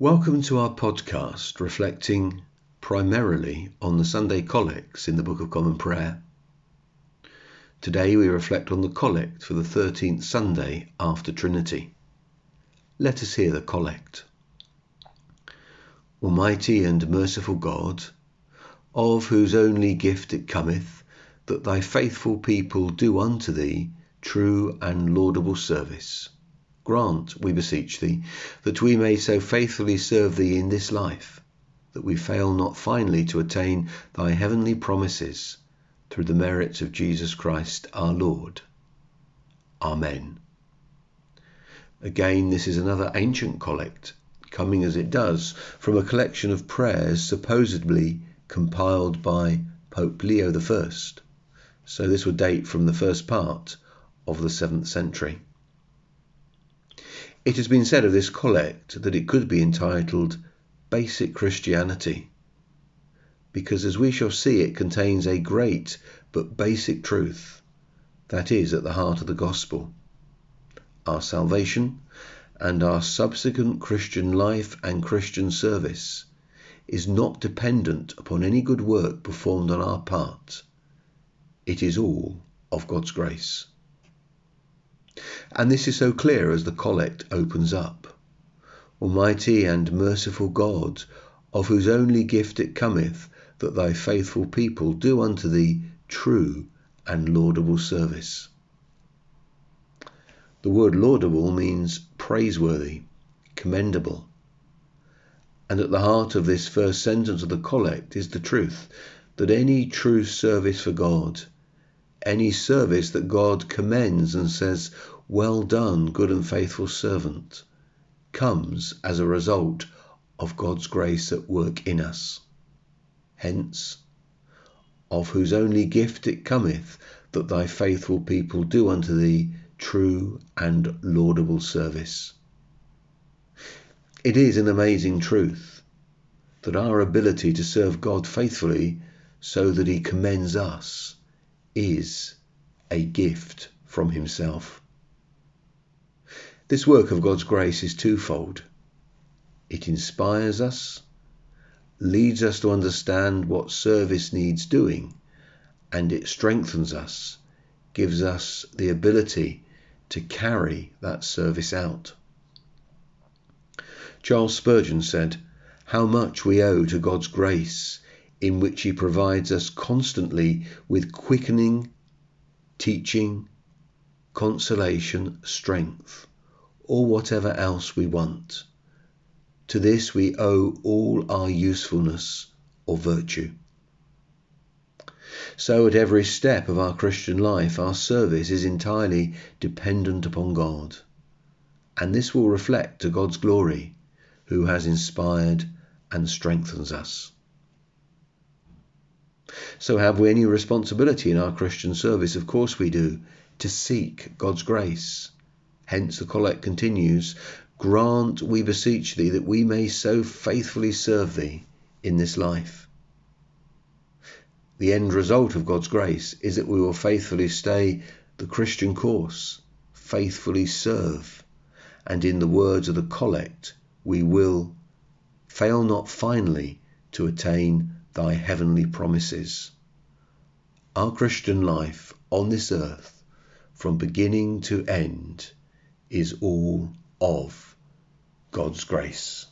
Welcome to our podcast reflecting primarily on the Sunday collects in the Book of Common Prayer. Today we reflect on the collect for the 13th Sunday after Trinity. Let us hear the collect. Almighty and merciful God, of whose only gift it cometh, that thy faithful people do unto thee true and laudable service Grant, we beseech thee, that we may so faithfully serve thee in this life, that we fail not finally to attain thy heavenly promises through the merits of Jesus Christ our Lord. Amen. Again, this is another ancient collect, coming as it does from a collection of prayers supposedly compiled by Pope Leo I. So this would date from the first part of the 7th century. It has been said of this collect that it could be entitled Basic Christianity, because as we shall see, it contains a great but basic truth that is at the heart of the gospel. Our salvation and our subsequent Christian life and Christian service is not dependent upon any good work performed on our part. It is all of God's grace. And this is so clear as the collect opens up. Almighty and merciful God, of whose only gift it cometh, that thy faithful people do unto thee true and laudable service. The word laudable means praiseworthy, commendable. And at the heart of this first sentence of the collect is the truth that any true service for God any service that God commends and says, Well done, good and faithful servant, comes as a result of God's grace at work in us. Hence, of whose only gift it cometh that thy faithful people do unto thee true and laudable service. It is an amazing truth that our ability to serve God faithfully so that he commends us is a gift from Himself. This work of God's grace is twofold. It inspires us, leads us to understand what service needs doing, and it strengthens us, gives us the ability to carry that service out. Charles Spurgeon said, How much we owe to God's grace in which He provides us constantly with quickening, teaching, consolation, strength, or whatever else we want. To this we owe all our usefulness or virtue. So, at every step of our Christian life, our service is entirely dependent upon God. And this will reflect to God's glory, who has inspired and strengthens us. So, have we any responsibility in our Christian service? Of course we do, to seek God's grace. Hence, the collect continues Grant, we beseech thee, that we may so faithfully serve thee in this life. The end result of God's grace is that we will faithfully stay the Christian course, faithfully serve, and in the words of the collect, we will fail not finally to attain thy heavenly promises. Our Christian life on this earth, from beginning to end, is all of God's grace.